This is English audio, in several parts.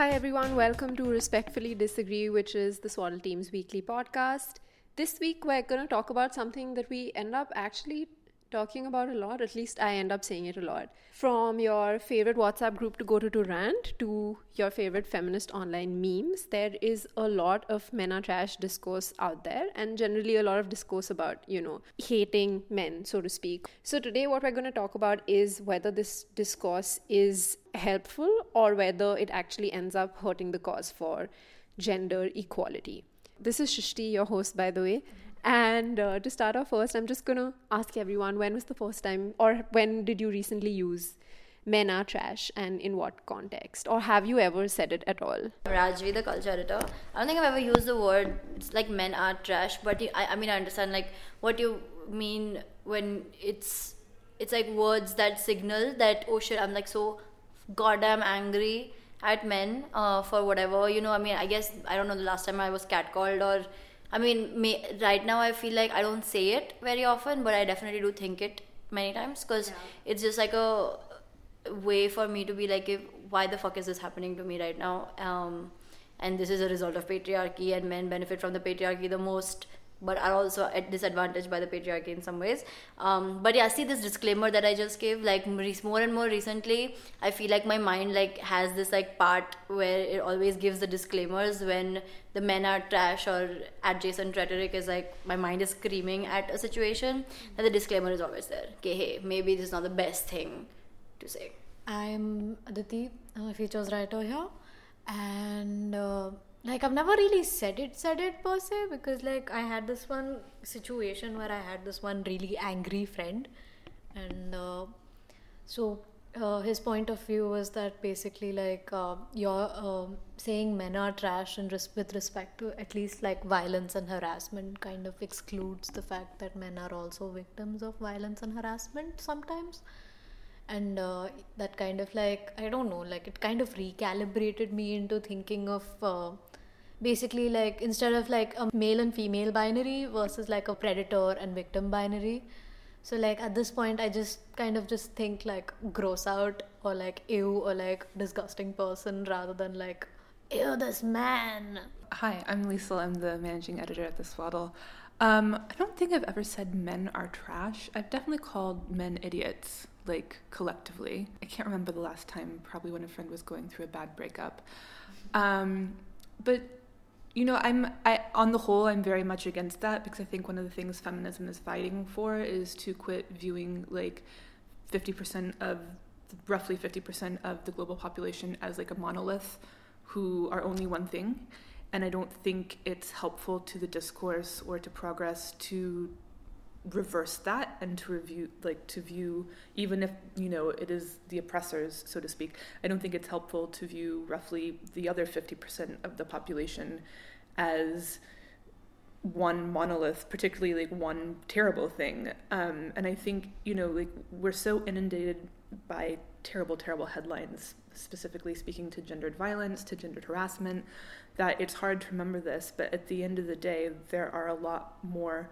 Hi, everyone. Welcome to Respectfully Disagree, which is the Swaddle Team's weekly podcast. This week, we're going to talk about something that we end up actually talking about a lot. At least I end up saying it a lot. From your favorite WhatsApp group to go to, to rant to your favorite feminist online memes, there is a lot of men are trash discourse out there, and generally a lot of discourse about, you know, hating men, so to speak. So, today, what we're going to talk about is whether this discourse is helpful or whether it actually ends up hurting the cause for gender equality. This is Shrishti, your host, by the way. And uh, to start off first, I'm just going to ask everyone when was the first time, or when did you recently use men are trash and in what context? Or have you ever said it at all? Rajvi, the culture editor. I don't think I've ever used the word it's like men are trash, but I, I mean, I understand like what you mean when it's it's like words that signal that oh shit, I'm like so goddamn angry at men uh, for whatever you know. I mean, I guess I don't know the last time I was catcalled or I mean, may, right now I feel like I don't say it very often, but I definitely do think it many times because yeah. it's just like a way for me to be like, if, why the fuck is this happening to me right now? Um, and this is a result of patriarchy, and men benefit from the patriarchy the most but are also at disadvantage by the patriarchy in some ways. Um, but yeah, see this disclaimer that I just gave. Like more and more recently, I feel like my mind like has this like part where it always gives the disclaimers when the men are trash or adjacent rhetoric is like my mind is screaming at a situation. And the disclaimer is always there. Okay, hey, maybe this is not the best thing to say. I'm Aditi, I'm a features writer here, and. Uh, like I've never really said it said it per se because like I had this one situation where I had this one really angry friend. And uh, so uh, his point of view was that basically like uh, you're um, saying men are trash and res- with respect to at least like violence and harassment kind of excludes the fact that men are also victims of violence and harassment sometimes and uh, that kind of like i don't know like it kind of recalibrated me into thinking of uh, basically like instead of like a male and female binary versus like a predator and victim binary. So like at this point i just kind of just think like gross out or like ew or like disgusting person rather than like ew this man. Hi i'm lisa. I'm the managing editor at the swaddle. Um, i don't think i've ever said men are trash. I've definitely called men idiots like collectively. I can't remember the last time probably when a friend was going through a bad breakup. Um, but you know, I'm I on the whole I'm very much against that because I think one of the things feminism is fighting for is to quit viewing like 50% of roughly 50% of the global population as like a monolith who are only one thing. And I don't think it's helpful to the discourse or to progress to reverse that and to review like to view even if you know it is the oppressors so to speak i don't think it's helpful to view roughly the other 50% of the population as one monolith particularly like one terrible thing. Um, and i think you know like we're so inundated by terrible terrible headlines specifically speaking to gendered violence to gendered harassment that it's hard to remember this but at the end of the day there are a lot more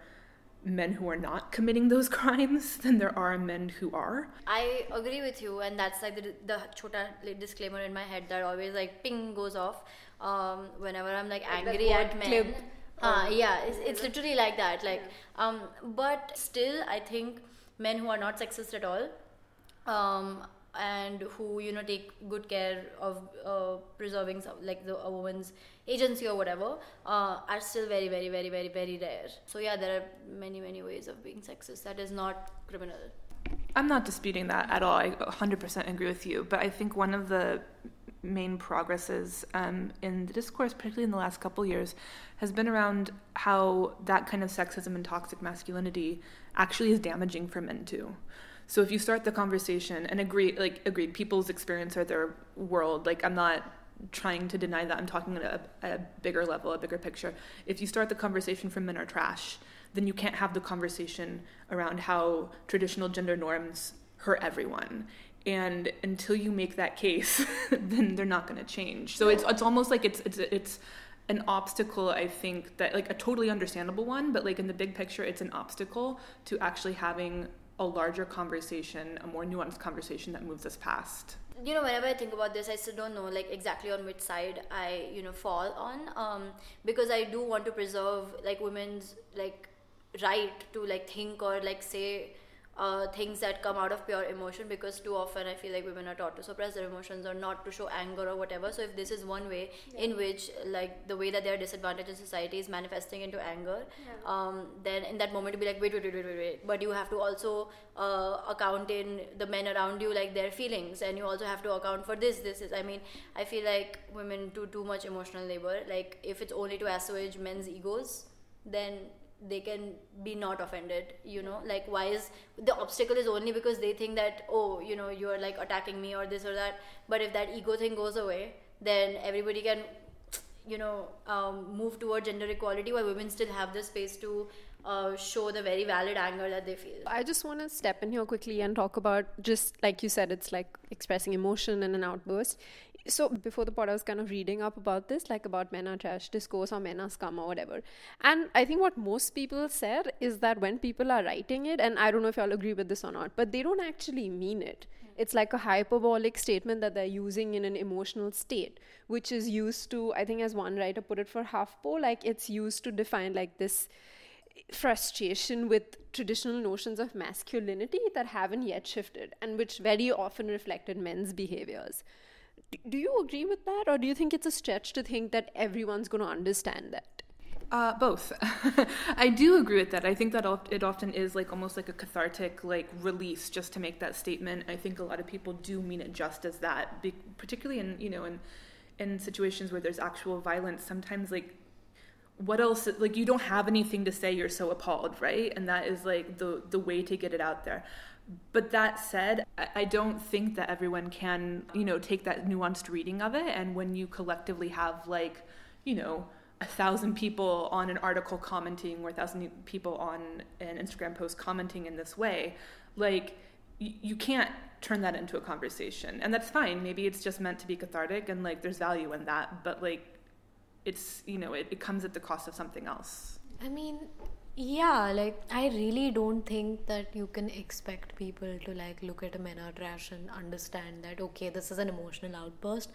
men who are not committing those crimes than there are men who are. I agree with you, and that's like the, the chota disclaimer in my head that always like ping goes off um, whenever I'm like angry at men. Clip. Uh, yeah, it's, it's literally like that. Like, um, but still, I think men who are not sexist at all, um, and who you know take good care of uh, preserving some, like the a woman's agency or whatever uh, are still very very very very very rare. So yeah there are many many ways of being sexist. That is not criminal. I'm not disputing that at all. I 100% agree with you. But i think one of the main progresses um, in the discourse particularly in the last couple years has been around how that kind of sexism and toxic masculinity actually is damaging for men too so if you start the conversation and agree, like agreed, people's experience or their world, like I'm not trying to deny that. I'm talking at a, a bigger level, a bigger picture. If you start the conversation from men are trash, then you can't have the conversation around how traditional gender norms hurt everyone. And until you make that case, then they're not going to change. So it's it's almost like it's it's it's an obstacle i think that like a totally understandable one but like in the big picture it's an obstacle to actually having a larger conversation, a more nuanced conversation that moves us past. you know whenever i think about this i still don't know like exactly on which side i you know fall on um, because i do want to preserve like women's like right to like think or like say uh, things that come out of pure emotion because too often I feel like women are taught to suppress their emotions or not to show anger or whatever. So if this is one way yeah. in which like the way that they're disadvantaged in society is manifesting into anger, yeah. um, then in that moment to be like wait, wait, wait, wait, wait, wait. But you have to also uh, account in the men around you like their feelings, and you also have to account for this. This is I mean I feel like women do too much emotional labor. Like if it's only to assuage men's egos, then they can be not offended you know? Like why is the obstacle is only because they think that oh you know you're like attacking me or this or that. But if that ego thing goes away then everybody can you know um, move toward gender equality while women still have the space to uh, show the very valid anger that they feel. I just want to step in here quickly and talk about just like you said, it's like expressing emotion in an outburst so before the pod, I was kind of reading up about this, like about men are trash discourse or men are scum or whatever. And I think what most people said is that when people are writing it, and I don't know if y'all agree with this or not, but they don't actually mean it. It's like a hyperbolic statement that they're using in an emotional state, which is used to, I think, as one writer put it for HuffPo, like it's used to define like this frustration with traditional notions of masculinity that haven't yet shifted and which very often reflected men's behaviors do you agree with that or do you think it's a stretch to think that everyone's going to understand that uh, both. I do agree with that. I think that it often is like almost like a cathartic like release just to make that statement. I think a lot of people do mean it just as that, Be- particularly in you know in in situations where there's actual violence. Sometimes like what else like you don't have anything to say you're so appalled right and that is like the the way to get it out there but that said, I don't think that everyone can, you know, take that nuanced reading of it. And when you collectively have like, you know, a thousand people on an article commenting or a thousand people on an Instagram post commenting in this way, like you can't turn that into a conversation. And that's fine. Maybe it's just meant to be cathartic and like there's value in that, but like it's, you know, it, it comes at the cost of something else. I mean, yeah like i really don't think that you can expect people to like look at a are trash and understand that okay this is an emotional outburst.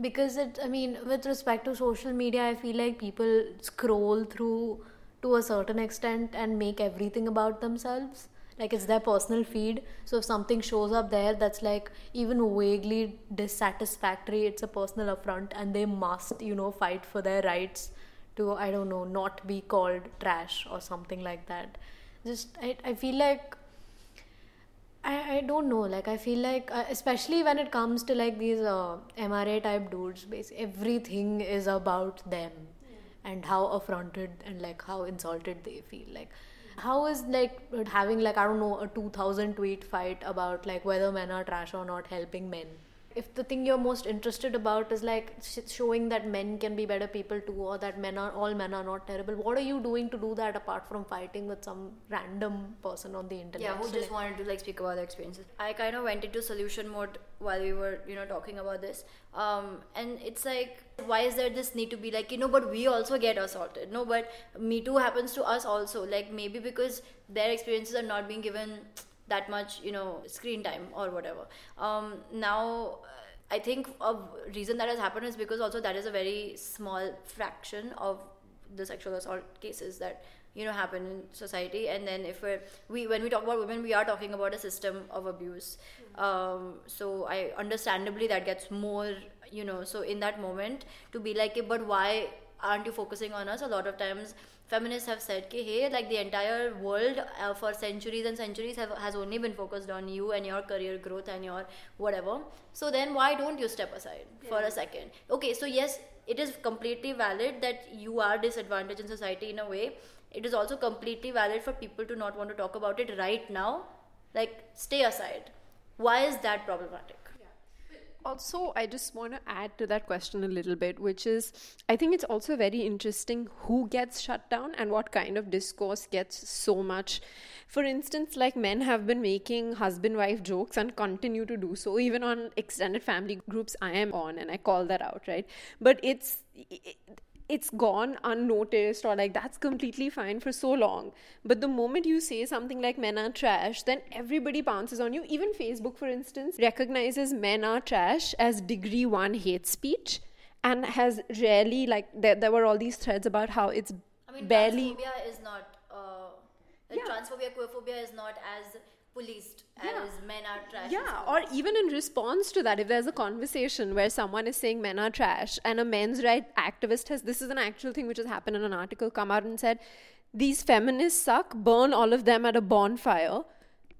Because it i mean with respect to social media i feel like people scroll through to a certain extent and make everything about themselves. Like it's their personal feed. So if something shows up there that's like even vaguely dissatisfactory it's a personal affront and they must you know fight for their rights to i don't know not be called trash or something like that. Just i, I feel like I, I don't know like i feel like uh, especially when it comes to like these uh, mra type dudes basically everything is about them yeah. and how affronted and like how insulted they feel. Like how is like having like i don't know a 2000 tweet fight about like whether men are trash or not helping men if the thing you're most interested about is like showing that men can be better people too or that men are all men are not terrible what are you doing to do that apart from fighting with some random person on the internet? Yeah who just wanted to like speak about their experiences. I kind of went into solution mode while we were you know talking about this. Um, and it's like why is there this need to be like you know but we also get assaulted. No but me too happens to us also. Like maybe because their experiences are not being given that much you know screen time or whatever. Um, now i think a reason that has happened is because also that is a very small fraction of the sexual assault cases that you know happen in society. And then if we're we when we talk about women we are talking about a system of abuse. Um, so i understandably that gets more you know so in that moment to be like but why aren't you focusing on us? A lot of times feminists have said hey like the entire world uh, for centuries and centuries have, has only been focused on you and your career growth and your whatever. So then why don't you step aside yeah. for a second? Okay so yes it is completely valid that you are disadvantaged in society in a way. It is also completely valid for people to not want to talk about it right now. Like stay aside. Why is that problematic also, I just want to add to that question a little bit, which is I think it's also very interesting who gets shut down and what kind of discourse gets so much. For instance, like men have been making husband wife jokes and continue to do so, even on extended family groups I am on, and I call that out, right? But it's. It, it's gone unnoticed or like that's completely fine for so long. But the moment you say something like men are trash, then everybody pounces on you. Even Facebook, for instance, recognizes men are trash as degree one hate speech and has rarely, like, there, there were all these threads about how it's I mean, barely. transphobia is not. Uh, like Yeah. transphobia, queerphobia is not as policed Yeah. as men are trash. Yeah, or even in response to that, if there's a conversation where someone is saying men are trash and a men's right activist has, this is an actual thing which has happened in an article, come out and said, these feminists suck, burn all of them at a bonfire.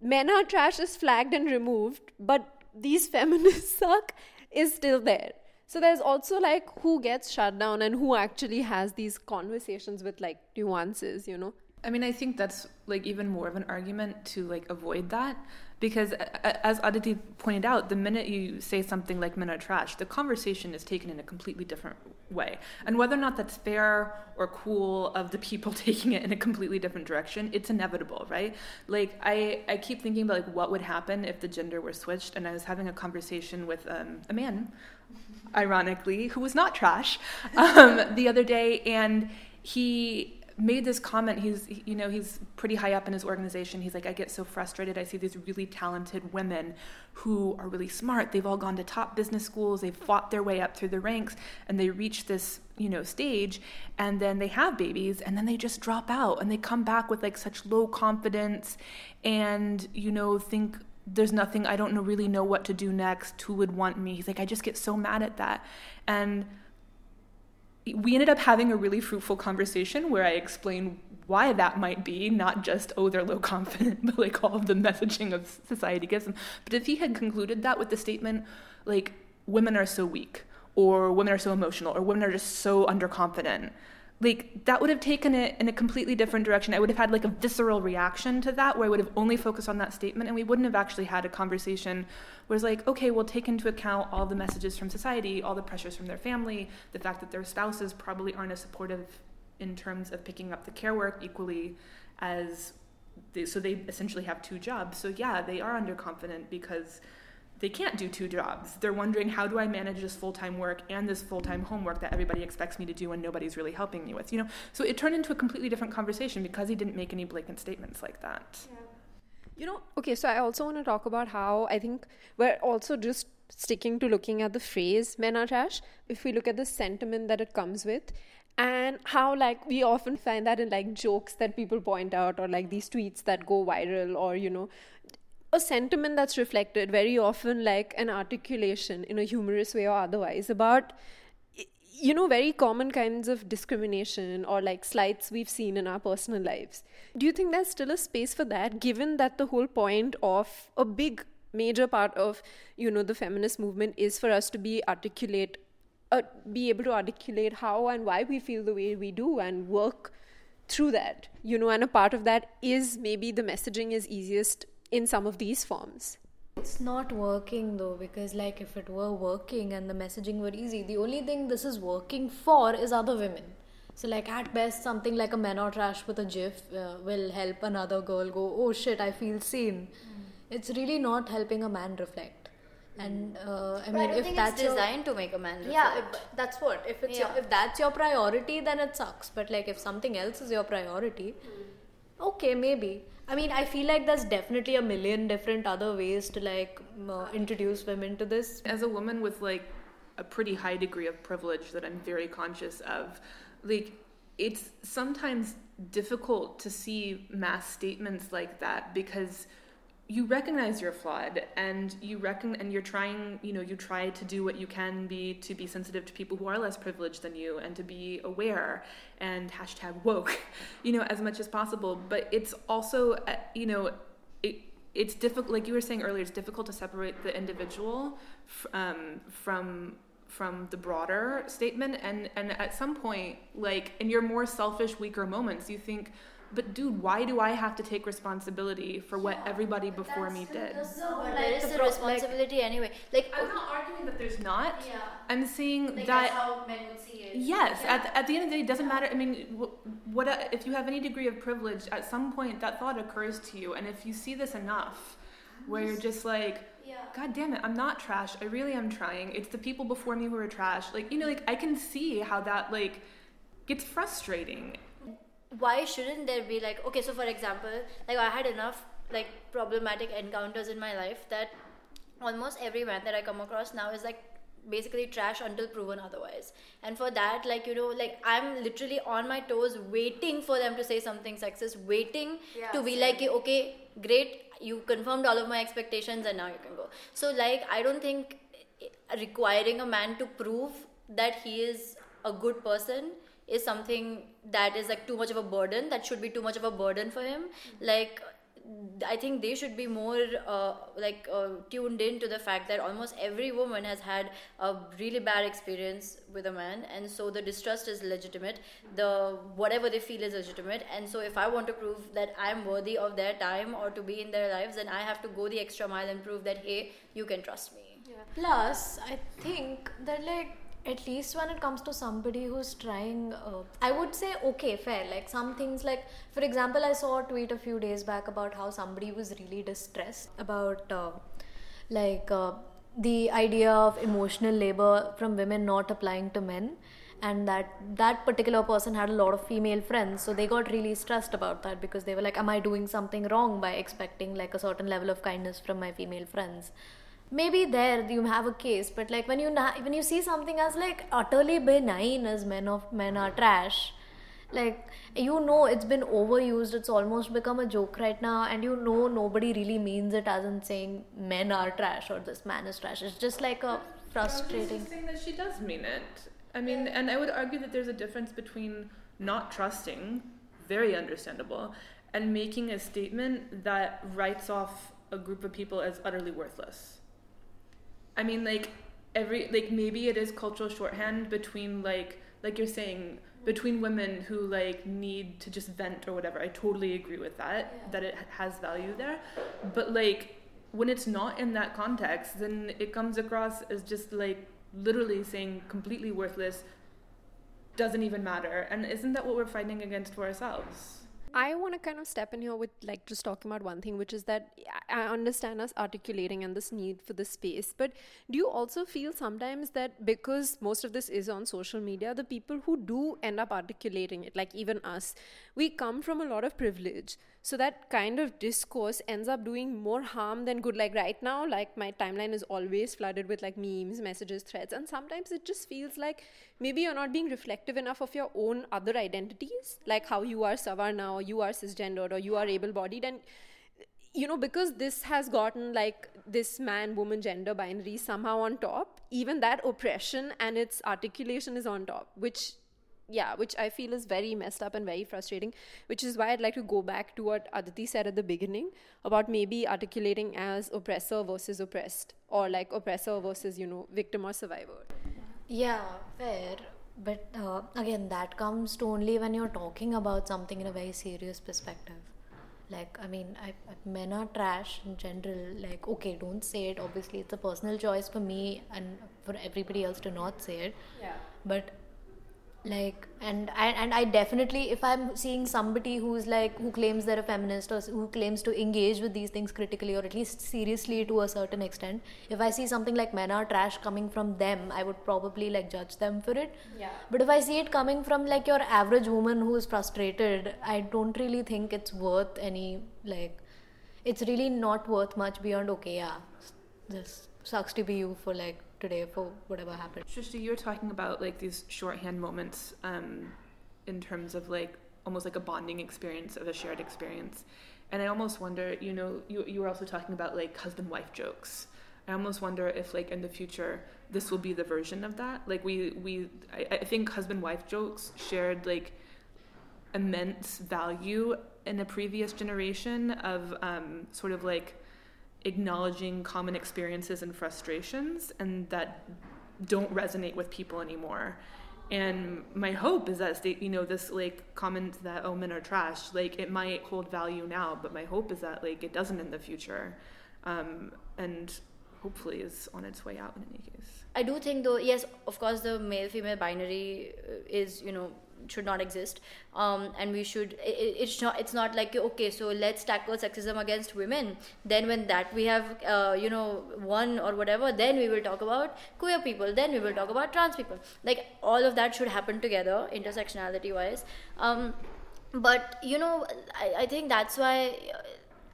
Men are trash is flagged and removed, but these feminists suck is still there. So there's also like who gets shut down and who actually has these conversations with like nuances, you know? I mean, I think that's like even more of an argument to like avoid that because as Aditi pointed out, the minute you say something like men are trash, the conversation is taken in a completely different way. And whether or not that's fair or cool of the people taking it in a completely different direction, it's inevitable, right? Like I, I keep thinking about like what would happen if the gender were switched and I was having a conversation with um, a man ironically, who was not trash, um, the other day, and he made this comment. He's, you know, he's pretty high up in his organization. He's like, I get so frustrated. I see these really talented women who are really smart. They've all gone to top business schools. They've fought their way up through the ranks, and they reach this, you know, stage, and then they have babies, and then they just drop out, and they come back with like such low confidence, and you know, think there's nothing i don't know really know what to do next who would want me he's like i just get so mad at that and we ended up having a really fruitful conversation where i explained why that might be not just oh they're low confident but like all of the messaging of society gives them. But if he had concluded that with the statement like women are so weak or women are so emotional or women are just so underconfident like that would have taken it in a completely different direction. I would have had like a visceral reaction to that where I would have only focused on that statement and we wouldn't have actually had a conversation where it's like, okay, we'll take into account all the messages from society, all the pressures from their family, the fact that their spouses probably aren't as supportive in terms of picking up the care work equally as they, so they essentially have two jobs. So yeah, they are underconfident because they can't do two jobs. They're wondering how do I manage this full-time work and this full-time homework that everybody expects me to do and nobody's really helping me with, you know? So it turned into a completely different conversation because he didn't make any blatant statements like that. Yeah. You know, okay, so I also want to talk about how I think we're also just sticking to looking at the phrase men are trash. If we look at the sentiment that it comes with, and how like we often find that in like jokes that people point out or like these tweets that go viral or you know a sentiment that's reflected very often like an articulation in a humorous way or otherwise about you know very common kinds of discrimination or like slights we've seen in our personal lives. Do you think there's still a space for that given that the whole point of a big major part of you know the feminist movement is for us to be articulate uh, be able to articulate how and why we feel the way we do and work through that you know and a part of that is maybe the messaging is easiest in some of these forms It's not working though, because like if it were working and the messaging were easy, the only thing this is working for is other women. So like at best, something like a men or trash with a GIF uh, will help another girl go, oh shit, I feel seen. It's really not helping a man reflect. And uh, I But mean, I don't if think that's it's your- designed to make a man reflect. yeah, but that's what. If it's your, if that's your priority, then it sucks. But like if something else is your priority, okay, maybe. I mean, I feel like there's definitely a million different other ways to like uh, introduce women to this. As a woman with like a pretty high degree of privilege that I'm very conscious of, like it's sometimes difficult to see mass statements like that because you recognize you're flawed and you reckon and you're trying you know you try to do what you can be to be sensitive to people who are less privileged than you and to be aware and hashtag woke you know as much as possible. But it's also uh, you know it, it's difficult like you were saying earlier it's difficult to separate the individual f- um, from from the broader statement. And and at some point like in your more selfish weaker moments you think but dude why do i have to take responsibility for what everybody before me did No, but there is the the pro- responsibility anyway. Like, i'm not arguing that there's not yeah, i'm saying like that that's how men would see it. Yes, Yeah. at, the, at the end of the day, it doesn't matter. I mean, wh- what uh, if you have any degree of privilege? At some point, that thought occurs to you, and if you see this enough, where you're just like, Yeah. God damn it, I'm not trash. I really am trying. It's the people before me who are trash. Like, you know, like I can see how that like gets frustrating. Why shouldn't there be like okay so for example like i had enough like problematic encounters in my life that almost every man that i come across now is like basically trash until proven otherwise. And for that like you know like i'm literally on my toes waiting for them to say something sexist waiting to be like okay great you confirmed all of my expectations and now you can go. So like i don't think requiring a man to prove that he is a good person is something that is like too much of a burden that should be too much of a burden for him. Like i think they should be more uh, like uh, tuned in to the fact that almost every woman has had a really bad experience with a man and so the distrust is legitimate. The whatever they feel is legitimate. And so if i want to prove that i'm worthy of their time or to be in their lives then i have to go the extra mile and prove that hey you can trust me. Plus, I think that like at least when it comes to somebody who's trying, uh, I would say okay, fair. Like some things, like for example, I saw a tweet a few days back about how somebody was really distressed about uh, like uh, the idea of emotional labor from women not applying to men and that that particular person had a lot of female friends so they got really stressed about that because they were like am i doing something wrong by expecting like a certain level of kindness from my female friends maybe there you have a case but like when you na- when you see something as like utterly benign as men of men are trash like you know it's been overused it's almost become a joke right now and you know nobody really means it as in saying men are trash or this man is trash it's just like a frustrating saying that she does mean it. I mean, and I would argue that there's a difference between not trusting, very understandable, and making a statement that writes off a group of people as utterly worthless. I mean, like every like maybe it is cultural shorthand between like like you're saying between women who like need to just vent or whatever. I totally agree with that that it has value there, but like when it's not in that context, then it comes across as just like literally saying completely worthless doesn't even matter. And isn't that what we're fighting against for ourselves? I want to kind of step in here with like just talking about one thing, which is that I understand us articulating and this need for the space. But do you also feel sometimes that because most of this is on social media, the people who do end up articulating it, like even us, we come from a lot of privilege. So that kind of discourse ends up doing more harm than good. Like right now, like my timeline is always flooded with like memes, messages, threads, and sometimes it just feels like maybe you're not being reflective enough of your own other identities, like how you are Savarna or you are cisgendered or you are able-bodied, and you know because this has gotten like this man woman gender binary somehow on top even that oppression and its articulation is on top which yeah which i feel is very messed up and very frustrating which is why i'd like to go back to what aditi said at the beginning about maybe articulating as oppressor versus oppressed or like oppressor versus you know victim or survivor Yeah, fair. But uh, again, that comes to only when you're talking about something in a very serious perspective. Like, I mean, I, men are trash in general. Like, okay, don't say it. Obviously, it's a personal choice for me and for everybody else to not say it. yeah But like and I, and I definitely if I'm seeing somebody who's like who claims they're a feminist or who claims to engage with these things critically or at least seriously to a certain extent if I see something like men are trash coming from them I would probably like judge them for it Yeah. but if I see it coming from like your average woman who is frustrated I don't really think it's worth any like it's really not worth much beyond okay yeah this sucks to be you for like today for whatever happened Shrishti, you're talking about like these shorthand moments um, in terms of like almost like a bonding experience of a shared experience. And I almost wonder, you know, you, you were also talking about like husband wife jokes. I almost wonder if like in the future this will be the version of that. Like we we I, I think husband wife jokes shared like immense value in a previous generation of um, sort of like acknowledging common experiences and frustrations and that don't resonate with people anymore. And my hope is that you know this like comment that oh men are trash like it might hold value now but my hope is that like it doesn't in the future. Um, and hopefully is on its way out in any case. I do think though, yes, of course, the male female binary uh, is you know should not exist. Um, and we should it, it's not it's not like okay so let's tackle sexism against women. Then when that we have uh, you know one or whatever then we will talk about queer people. Then we will talk about trans people. Like all of that should happen together intersectionality wise um, but you know I, I think that's why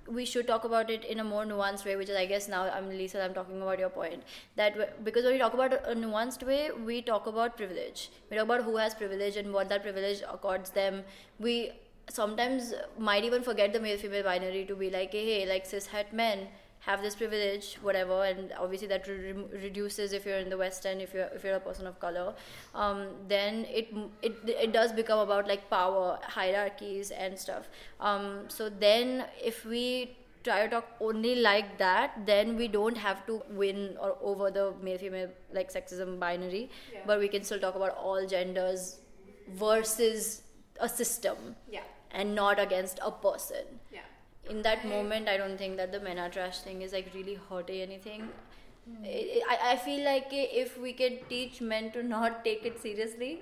we should talk about it in a more nuanced way, which is, I guess, now I'm Lisa. I'm talking about your point that because when we talk about a nuanced way, we talk about privilege. We talk about who has privilege and what that privilege accords them. We sometimes might even forget the male-female binary to be like, hey, hey like cis-het men have this privilege, whatever, and obviously that re- reduces if you're in the West End, if you're if you're a person of color, um, then it it it does become about like power hierarchies and stuff. Um, so then if we try to talk only like that, then we don't have to win or over the male female like sexism binary, yeah. but we can still talk about all genders versus a system, yeah, and not against a person. In that moment i don't think that the men are trash thing is like really hurting anything. Hmm. I, I feel like eh, if we can teach men to not take it seriously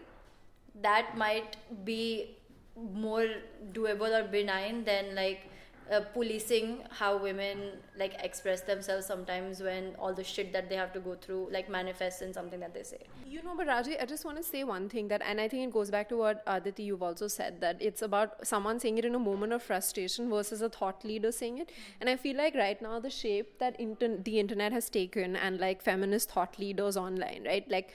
that might be more doable or benign than like uh, policing how women like express themselves sometimes when all the shit that they have to go through like manifests in something that they say. You know but raji i just want to say one thing that and i think it goes back to what aditi you've also said that it's about someone saying it in a moment of frustration versus a thought leader saying it. And i feel like right now the shape that inter- the internet has taken and like feminist thought leaders online right? Like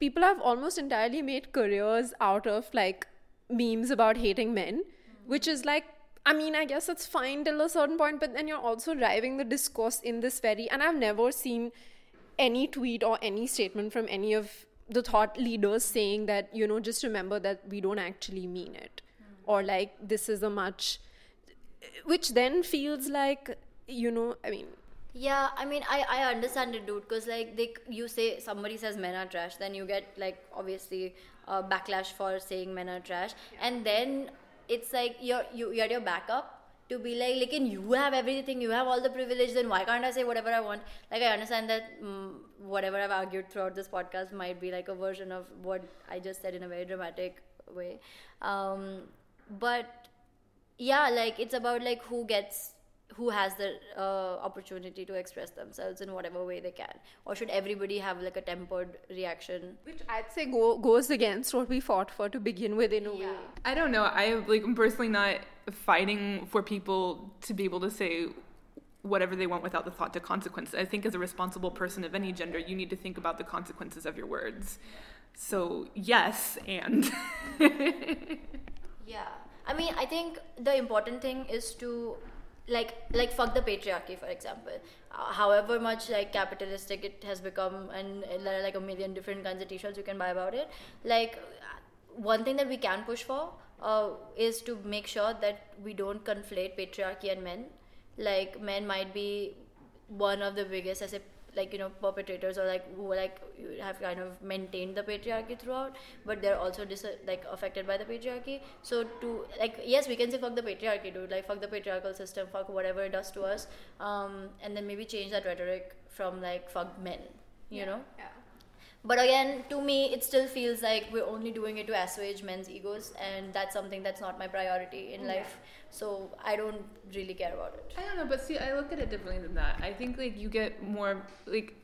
people have almost entirely made careers out of like memes about hating men which is like I mean, I guess it's fine till a certain point, but then you're also driving the discourse in this very. And I've never seen any tweet or any statement from any of the thought leaders saying that, you know, just remember that we don't actually mean it. Mm. Or like, this is a much. Which then feels like, you know, I mean. Yeah, I mean, I, I understand it, dude, because like they, you say somebody says men are trash, then you get like obviously uh, backlash for saying men are trash, yeah. and then it's like you're you, you're your backup to be like like you have everything you have all the privilege then why can't i say whatever i want? Like i understand that mm, whatever i've argued throughout this podcast might be like a version of what i just said in a very dramatic way. Um, but yeah like it's about like who gets who has the uh, opportunity to express themselves in whatever way they can? Or should everybody have like a tempered reaction? Which i'd say go, goes against what we fought for to begin with in a yeah. way i don't know. I like i'm personally not fighting for people to be able to say whatever they want without the thought to consequences i think as a responsible person of any gender you need to think about the consequences of your words. So yes and yeah. I mean i think the important thing is to like like fuck the patriarchy for example. Uh, however much like capitalistic it has become and uh, like a million different kinds of t-shirts you can buy about it like one thing that we can push for uh, is to make sure that we don't conflate patriarchy and men. Like men might be one of the biggest as a like you know perpetrators or like who like have kind of maintained the patriarchy throughout but they're also dis- like affected by the patriarchy. So to like yes we can say fuck the patriarchy dude. Like fuck the patriarchal system fuck whatever it does to us. Um, and then maybe change that rhetoric from like fuck men you yeah. know? yeah but again to me it still feels like we're only doing it to assuage men's egos and that's something that's not my priority in yeah. life. So i don't really care about it. I don't know but see i look at it differently than that. I think like you get more like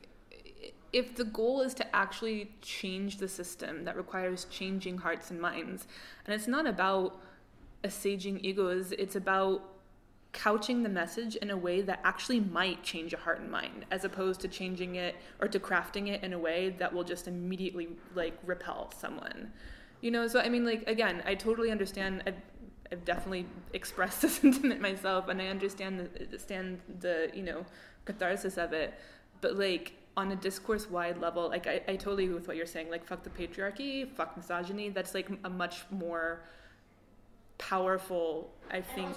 if the goal is to actually change the system that requires changing hearts and minds and it's not about assuaging egos it's about couching the message in a way that actually might change a heart and mind as opposed to changing it or to crafting it in a way that will just immediately like repel someone. You know so i mean like again i totally understand i've, I've definitely expressed the sentiment myself and i understand the, understand the you know catharsis of it. But like on a discourse wide level like I, I totally agree with what you're saying like fuck the patriarchy fuck misogyny that's like a much more powerful, I think,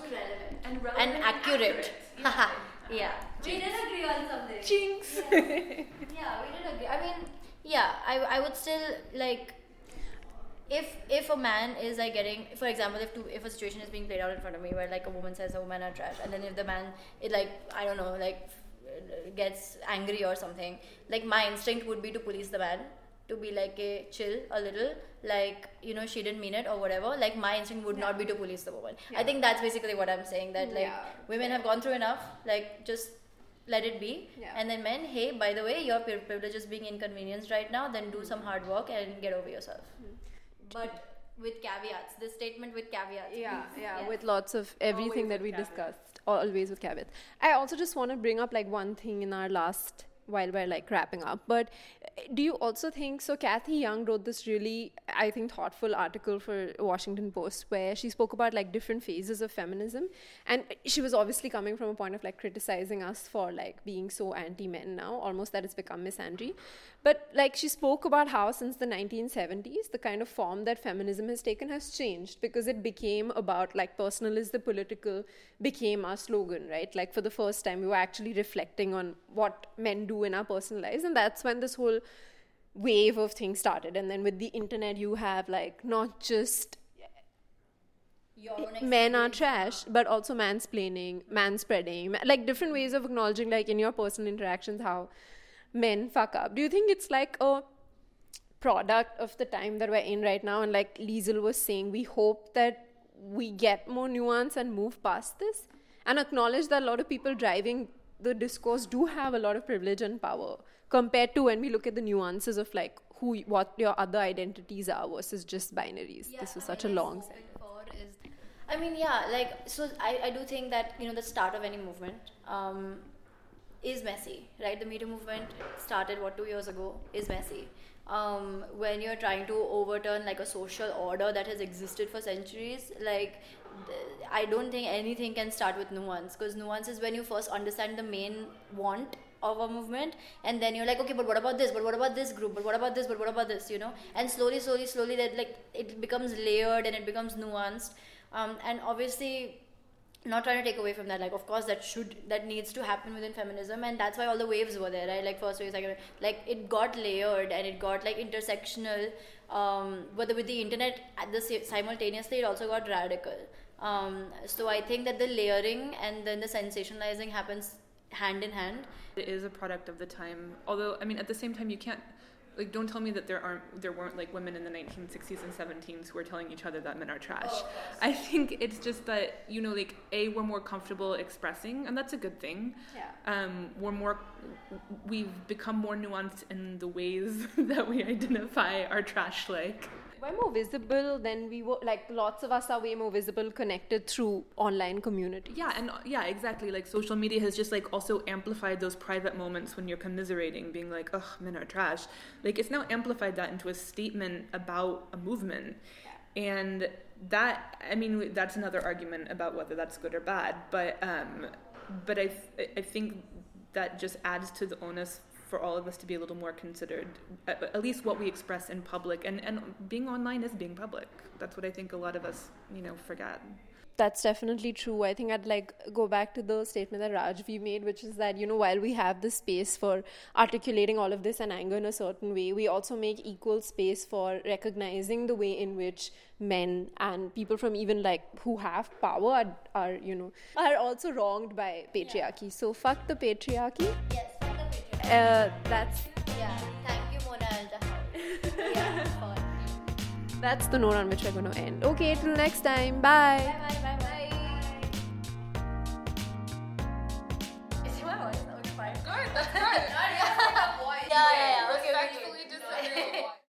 and, relevant. and, and accurate. accurate. yeah. We did agree on something. Jinx. Yeah. yeah, we did agree. I mean, yeah, I, I would still like if if a man is like getting for example if two, if a situation is being played out in front of me where like a woman says oh men are trash and then if the man it like I don't know like gets angry or something like my instinct would be to police the man to be like a chill a little like you know she didn't mean it or whatever like my instinct would not be to police the woman i think that's basically what i'm saying that like Yeah. women have gone through enough like just let it be Yeah. and then men hey by the way your privilege is being inconvenienced right now then do some mm-hmm. hard work and get over yourself mm-hmm. but with caveats this statement with caveats yeah, yeah, with lots of everything Always that we caveats. discussed, always with caveats. I also just want to bring up like one thing in our last while we're like wrapping up. But uh, do you also think so? Cathy Young wrote this really, I think, thoughtful article for Washington Post where she spoke about like different phases of feminism, and she was obviously coming from a point of like criticizing us for like being so anti-men now, almost that it's become misandry. But like she spoke about how since the 1970s, the kind of form that feminism has taken has changed because it became about like personal is the political became our slogan, right? Like for the first time, we were actually reflecting on what men do in our personal lives, and that's when this whole wave of things started. And then with the internet, you have like not just your men are trash, but also mansplaining, manspreading, ma- like different ways of acknowledging, like in your personal interactions, how men fuck up. Do you think it's like a product of the time that we're in right now? And like Liesl was saying, we hope that we get more nuance and move past this and acknowledge that a lot of people driving the discourse do have a lot of privilege and power compared to when we look at the nuances of like who what your other identities are versus just binaries Yeah, this was I such mean, a long is I mean, yeah, like so. I, I do think that you know the start of any movement um, is messy, right? The Me Too movement started what two years ago is messy. Um, when you're trying to overturn like a social order that has existed for centuries, like I don't think anything can start with nuance because nuance is when you first understand the main want of a movement and then you're like okay but what about this? But what about this group? But what about this? But what about this? You know? And slowly slowly slowly that like it becomes layered and it becomes nuanced. Um, and obviously not trying to take away from that like of course that should that needs to happen within feminism and that's why all the waves were there right? Like first wave second wave like it got layered and it got like intersectional um, but with the internet at the simultaneously it also got radical um, so i think that the layering and then the sensationalizing happens hand in hand It is a product of the time. Although, I mean, at the same time, you can't like don't tell me that there aren't there weren't like women in the 1960s and 17s who were telling each other that men are trash. I think it's just that you know like a we're more comfortable expressing, and that's a good thing. yeah Um, we're more we've become more nuanced in the ways that we identify our trash like. We're more visible than we were like lots of us are way more visible connected through online community Yeah, and yeah, exactly. Like social media has just like also amplified those private moments when you're commiserating, being like, "Ugh, men are trash." Like it's now amplified that into a statement about a movement, and that I mean that's another argument about whether that's good or bad. But um, but I th- I think that just adds to the onus for all of us to be a little more considered, at, at least what we express in public, and and being online is being public. That's what I think a lot of us you know forget. that's definitely true. I think I'd like go back to the statement that Rajvi made, which is that you know while we have the space for articulating all of this and anger in a certain way, we also make equal space for recognizing the way in which men and people from even like who have power are, are you know are also wronged by patriarchy. So fuck the patriarchy. yes Uh, that's yeah thank you mona al yeah, that's the note on which we're going to end. Okay, till next time. Bye. bye